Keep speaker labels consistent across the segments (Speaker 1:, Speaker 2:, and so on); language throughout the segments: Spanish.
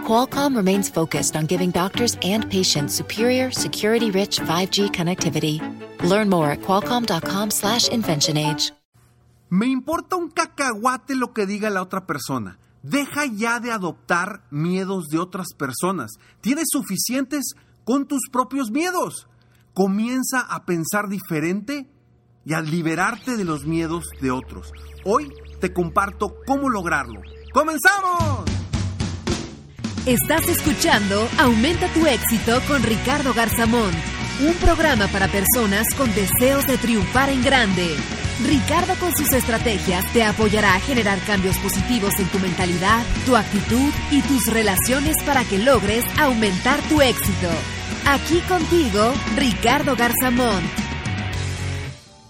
Speaker 1: Qualcomm remains focused on giving doctors and patients superior, security-rich 5G connectivity. Learn more at qualcomm.com/inventionage.
Speaker 2: Me importa un cacahuate lo que diga la otra persona. Deja ya de adoptar miedos de otras personas. Tienes suficientes con tus propios miedos. Comienza a pensar diferente y a liberarte de los miedos de otros. Hoy te comparto cómo lograrlo. ¡Comenzamos!
Speaker 3: Estás escuchando Aumenta tu éxito con Ricardo Garzamón, un programa para personas con deseos de triunfar en grande. Ricardo con sus estrategias te apoyará a generar cambios positivos en tu mentalidad, tu actitud y tus relaciones para que logres aumentar tu éxito. Aquí contigo, Ricardo Garzamón.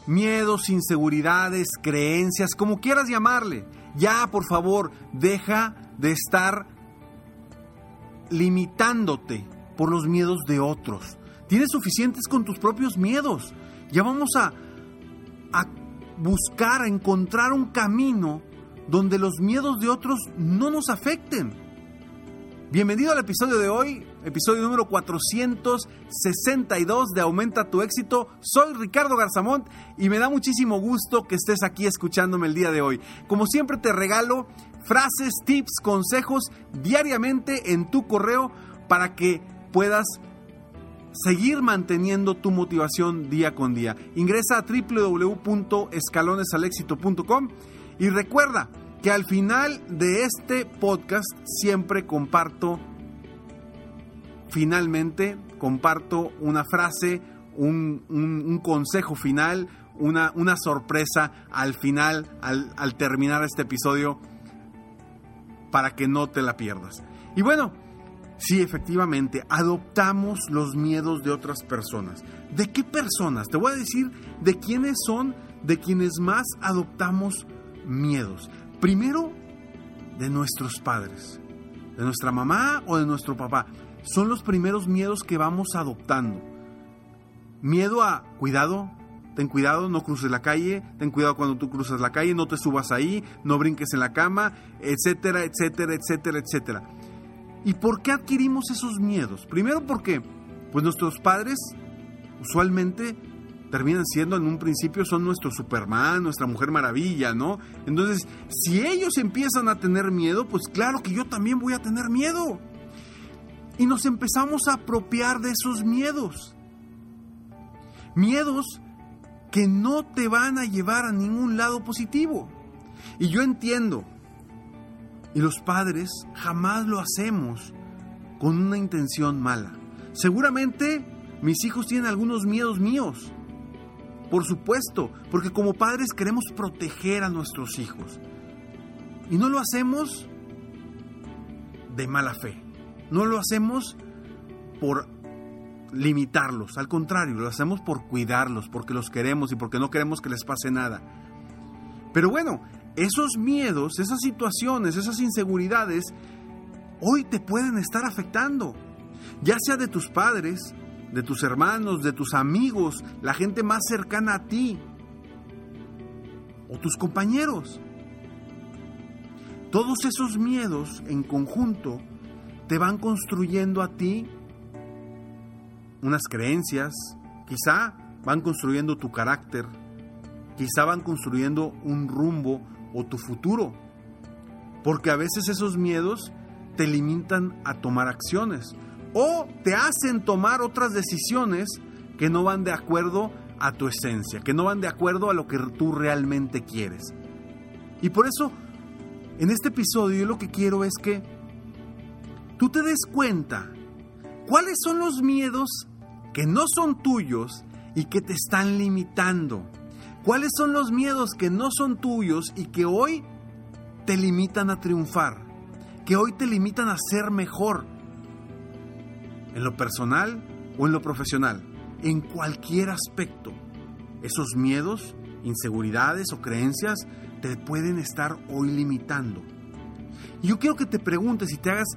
Speaker 2: Miedos, inseguridades, creencias, como quieras llamarle. Ya, por favor, deja de estar limitándote por los miedos de otros. Tienes suficientes con tus propios miedos. Ya vamos a, a buscar, a encontrar un camino donde los miedos de otros no nos afecten. Bienvenido al episodio de hoy, episodio número 462 de Aumenta tu éxito. Soy Ricardo Garzamont y me da muchísimo gusto que estés aquí escuchándome el día de hoy. Como siempre te regalo frases, tips, consejos diariamente en tu correo para que puedas seguir manteniendo tu motivación día con día. Ingresa a www.escalonesalexito.com y recuerda que al final de este podcast siempre comparto, finalmente comparto una frase, un, un, consejo final, una, una, sorpresa al final, al, al terminar este episodio, para que no te la pierdas. Y bueno, Sí, efectivamente, adoptamos los miedos de otras personas. ¿De qué personas? Te voy a decir de quiénes son, de quienes más adoptamos miedos. Primero, de nuestros padres, de nuestra mamá o de nuestro papá. Son los primeros miedos que vamos adoptando. Miedo a, cuidado, ten cuidado, no cruces la calle, ten cuidado cuando tú cruzas la calle, no te subas ahí, no brinques en la cama, etcétera, etcétera, etcétera, etcétera. ¿Y por qué adquirimos esos miedos? Primero porque pues nuestros padres usualmente terminan siendo en un principio son nuestro Superman, nuestra Mujer Maravilla, ¿no? Entonces, si ellos empiezan a tener miedo, pues claro que yo también voy a tener miedo. Y nos empezamos a apropiar de esos miedos. Miedos que no te van a llevar a ningún lado positivo. Y yo entiendo, y los padres jamás lo hacemos con una intención mala. Seguramente mis hijos tienen algunos miedos míos. Por supuesto, porque como padres queremos proteger a nuestros hijos. Y no lo hacemos de mala fe. No lo hacemos por limitarlos. Al contrario, lo hacemos por cuidarlos, porque los queremos y porque no queremos que les pase nada. Pero bueno, esos miedos, esas situaciones, esas inseguridades, hoy te pueden estar afectando. Ya sea de tus padres, de tus hermanos, de tus amigos, la gente más cercana a ti, o tus compañeros. Todos esos miedos en conjunto te van construyendo a ti unas creencias, quizá van construyendo tu carácter, quizá van construyendo un rumbo o tu futuro. Porque a veces esos miedos te limitan a tomar acciones o te hacen tomar otras decisiones que no van de acuerdo a tu esencia, que no van de acuerdo a lo que tú realmente quieres. Y por eso, en este episodio yo lo que quiero es que tú te des cuenta cuáles son los miedos que no son tuyos y que te están limitando. ¿Cuáles son los miedos que no son tuyos y que hoy te limitan a triunfar? Que hoy te limitan a ser mejor. En lo personal o en lo profesional. En cualquier aspecto. Esos miedos inseguridades o creencias te pueden estar hoy limitando. Yo quiero que te preguntes y te hagas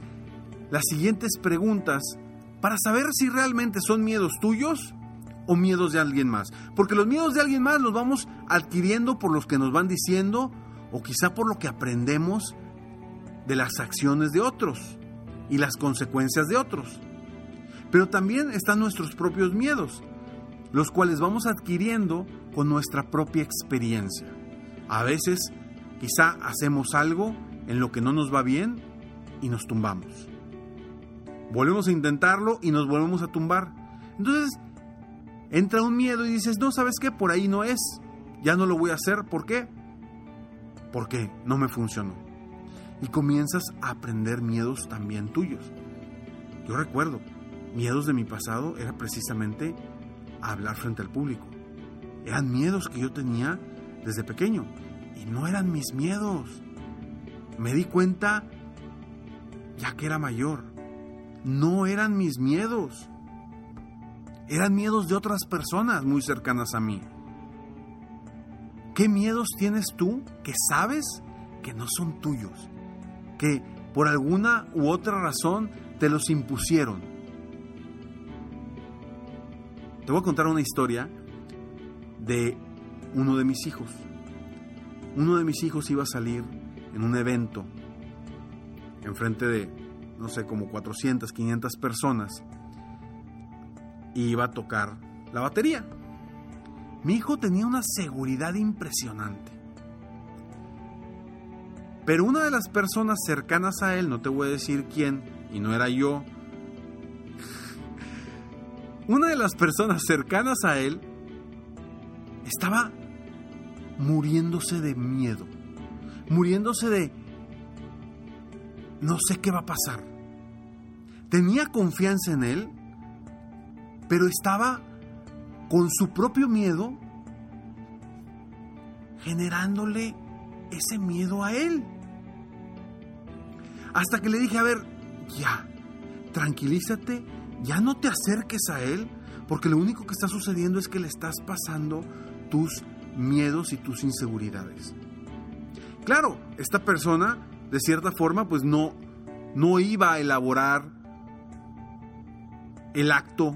Speaker 2: las siguientes preguntas para saber si realmente son miedos tuyos o miedos de alguien más. Porque los miedos de alguien más los vamos adquiriendo por los que nos van diciendo o quizá por lo que aprendemos de las acciones de otros y las consecuencias de otros. Pero también están nuestros propios miedos, los cuales vamos adquiriendo con nuestra propia experiencia. A veces quizá hacemos algo en lo que no nos va bien y nos tumbamos. Volvemos a intentarlo y nos volvemos a tumbar. Entonces entra un miedo y dices, no, ¿sabes qué? Por ahí no es. Ya no lo voy a hacer. ¿Por qué? Porque no me funcionó. Y comienzas a aprender miedos también tuyos. Yo recuerdo, miedos de mi pasado era precisamente hablar frente al público. Eran miedos que yo tenía desde pequeño. Y no eran mis miedos. Me di cuenta ya que era mayor. No eran mis miedos. Eran miedos de otras personas muy cercanas a mí. ¿Qué miedos tienes tú que sabes que no son tuyos? Que por alguna u otra razón te los impusieron. Te voy a contar una historia de uno de mis hijos. Uno de mis hijos iba a salir en un evento enfrente de, no sé, como 400, 500 personas y iba a tocar la batería. Mi hijo tenía una seguridad impresionante. Pero una de las personas cercanas a él, no te voy a decir quién, y no era yo, una de las personas cercanas a él estaba muriéndose de miedo, muriéndose de no sé qué va a pasar. Tenía confianza en él, pero estaba con su propio miedo generándole ese miedo a él. Hasta que le dije, a ver, ya, tranquilízate, ya no te acerques a él, porque lo único que está sucediendo es que le estás pasando tus miedos y tus inseguridades. Claro, esta persona, de cierta forma, pues no, no iba a elaborar el acto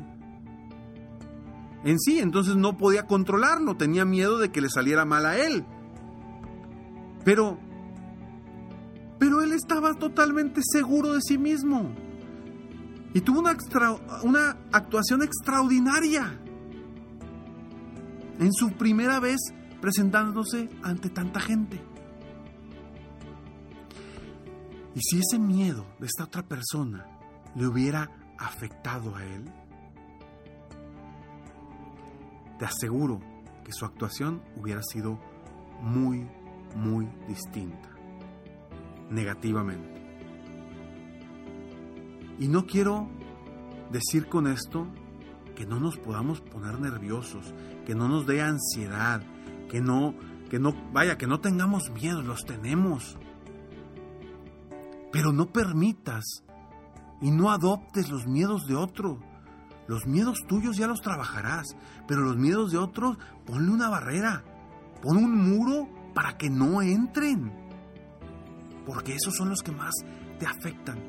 Speaker 2: en sí, entonces no podía controlarlo, tenía miedo de que le saliera mal a él. Pero, pero él estaba totalmente seguro de sí mismo. Y tuvo una, una actuación extraordinaria. En su primera vez presentándose ante tanta gente. Y si ese miedo de esta otra persona le hubiera afectado a él, te aseguro que su actuación hubiera sido muy, muy distinta, negativamente. Y no quiero decir con esto que no nos podamos poner nerviosos, que no nos dé ansiedad, que no, que no, vaya, que no tengamos miedo, los tenemos. Pero no permitas y no adoptes los miedos de otro. Los miedos tuyos ya los trabajarás, pero los miedos de otros, ponle una barrera, pon un muro para que no entren. Porque esos son los que más te afectan,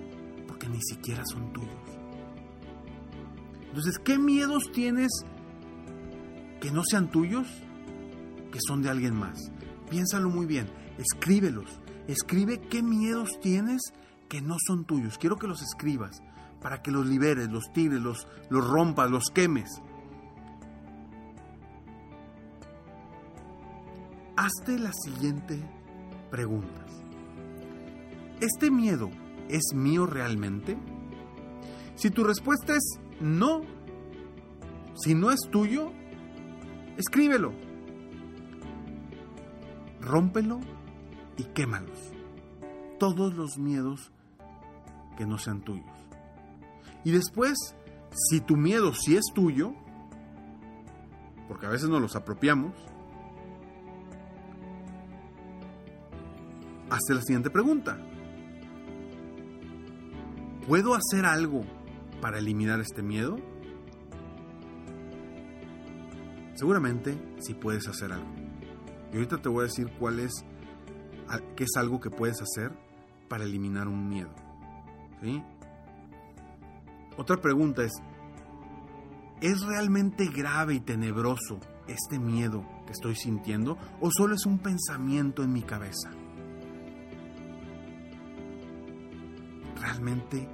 Speaker 2: porque ni siquiera son tuyos. Entonces, ¿qué miedos tienes que no sean tuyos, que son de alguien más? Piénsalo muy bien, escríbelos, escribe qué miedos tienes que no son tuyos. Quiero que los escribas para que los liberes, los tires, los, los rompas, los quemes. Hazte la siguiente pregunta. ¿Este miedo es mío realmente? Si tu respuesta es no, si no es tuyo, escríbelo, rómpelo y quémalos. Todos los miedos que no sean tuyos. Y después, si tu miedo sí es tuyo, porque a veces nos los apropiamos, hazte la siguiente pregunta. ¿Puedo hacer algo para eliminar este miedo? Seguramente sí puedes hacer algo. Y ahorita te voy a decir cuál es, qué es algo que puedes hacer para eliminar un miedo. ¿Sí? Otra pregunta es, ¿es realmente grave y tenebroso este miedo que estoy sintiendo o solo es un pensamiento en mi cabeza? ¿Realmente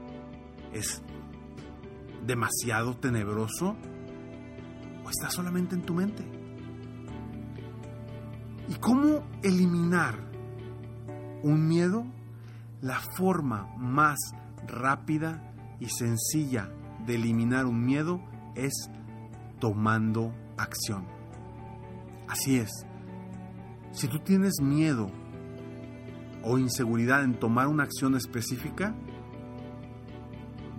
Speaker 2: es demasiado tenebroso o está solamente en tu mente? ¿Y cómo eliminar un miedo? La forma más rápida y sencilla de eliminar un miedo es tomando acción. Así es. Si tú tienes miedo o inseguridad en tomar una acción específica,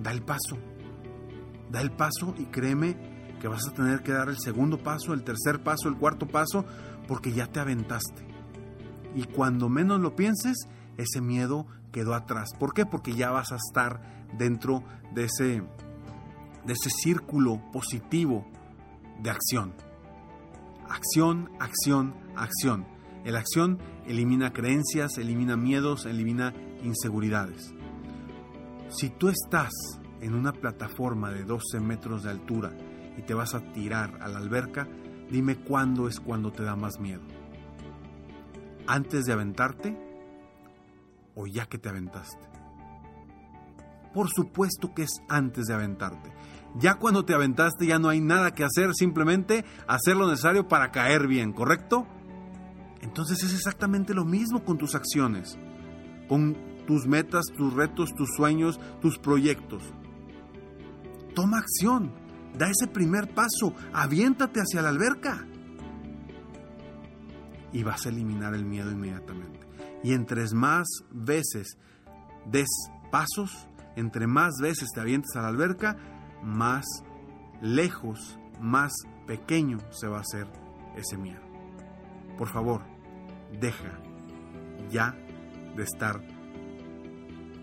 Speaker 2: da el paso. Da el paso y créeme que vas a tener que dar el segundo paso, el tercer paso, el cuarto paso, porque ya te aventaste. Y cuando menos lo pienses, ese miedo quedó atrás. ¿Por qué? Porque ya vas a estar dentro de ese, de ese círculo positivo de acción. Acción, acción, acción. La acción elimina creencias, elimina miedos, elimina inseguridades. Si tú estás en una plataforma de 12 metros de altura y te vas a tirar a la alberca, dime cuándo es cuando te da más miedo. ¿Antes de aventarte o ya que te aventaste? Por supuesto que es antes de aventarte. Ya cuando te aventaste ya no hay nada que hacer, simplemente hacer lo necesario para caer bien, ¿correcto? Entonces es exactamente lo mismo con tus acciones, con tus metas, tus retos, tus sueños, tus proyectos. Toma acción, da ese primer paso, aviéntate hacia la alberca. Y vas a eliminar el miedo inmediatamente. Y entre más veces des pasos, entre más veces te avientes a la alberca, más lejos, más pequeño se va a hacer ese miedo. Por favor, deja ya de estar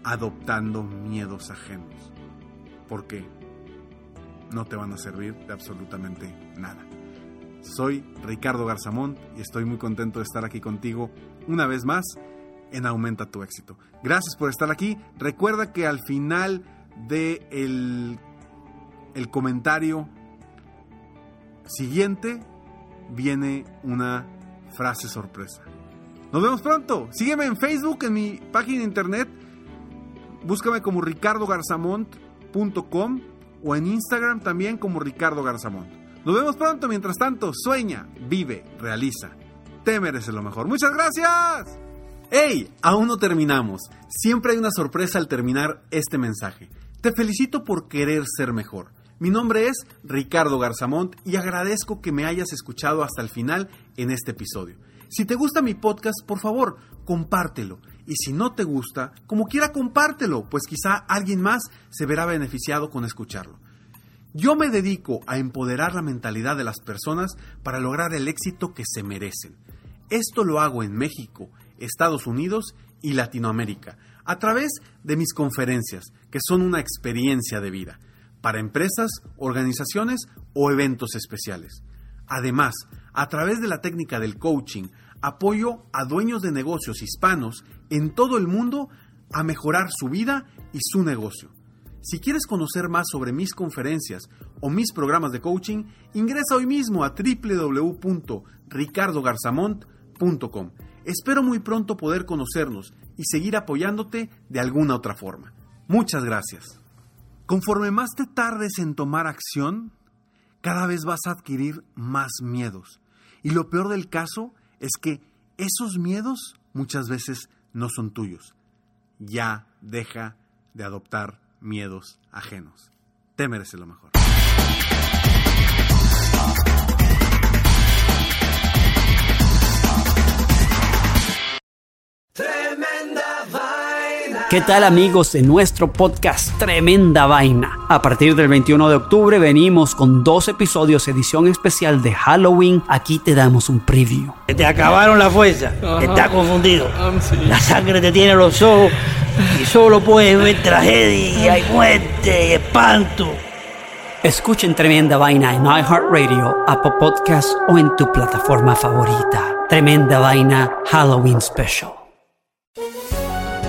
Speaker 2: adoptando miedos ajenos, porque no te van a servir de absolutamente nada. Soy Ricardo Garzamont y estoy muy contento de estar aquí contigo una vez más en Aumenta tu éxito. Gracias por estar aquí. Recuerda que al final de el, comentario siguiente viene una frase sorpresa. Nos vemos pronto. Sígueme en Facebook, en mi página de internet. Búscame como ricardogarzamont.com o en Instagram también como Ricardo Garzamont. Nos vemos pronto. Mientras tanto, sueña, vive, realiza. Te mereces lo mejor. Muchas gracias. ¡Hey! Aún no terminamos. Siempre hay una sorpresa al terminar este mensaje. Te felicito por querer ser mejor. Mi nombre es Ricardo Garzamont y agradezco que me hayas escuchado hasta el final en este episodio. Si te gusta mi podcast, por favor, compártelo. Y si no te gusta, como quiera compártelo, pues quizá alguien más se verá beneficiado con escucharlo. Yo me dedico a empoderar la mentalidad de las personas para lograr el éxito que se merecen. Esto lo hago en México, Estados Unidos y Latinoamérica, a través de mis conferencias, que son una experiencia de vida, para empresas, organizaciones o eventos especiales. Además, a través de la técnica del coaching, apoyo a dueños de negocios hispanos en todo el mundo a mejorar su vida y su negocio. Si quieres conocer más sobre mis conferencias o mis programas de coaching, ingresa hoy mismo a www.ricardogarzamont.com. Espero muy pronto poder conocernos y seguir apoyándote de alguna otra forma. Muchas gracias. Conforme más te tardes en tomar acción, cada vez vas a adquirir más miedos. Y lo peor del caso es que esos miedos muchas veces no son tuyos. Ya deja de adoptar miedos ajenos. Te mereces lo mejor.
Speaker 4: ¿Qué tal amigos de nuestro podcast Tremenda Vaina? A partir del 21 de octubre venimos con dos episodios edición especial de Halloween. Aquí te damos un preview.
Speaker 5: Te acabaron la fuerza, estás confundido.
Speaker 4: Ah,
Speaker 5: la sangre te tiene los ojos y solo puedes ver tragedia y muerte y espanto.
Speaker 4: Escuchen Tremenda Vaina en iHeartRadio, Apple Podcasts o en tu plataforma favorita. Tremenda Vaina Halloween Special.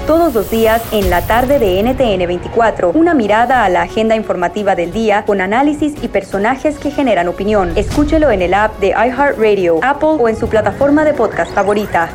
Speaker 6: Todos los días en la tarde de NTN 24, una mirada a la agenda informativa del día con análisis y personajes que generan opinión. Escúchelo en el app de iHeartRadio, Apple o en su plataforma de podcast favorita.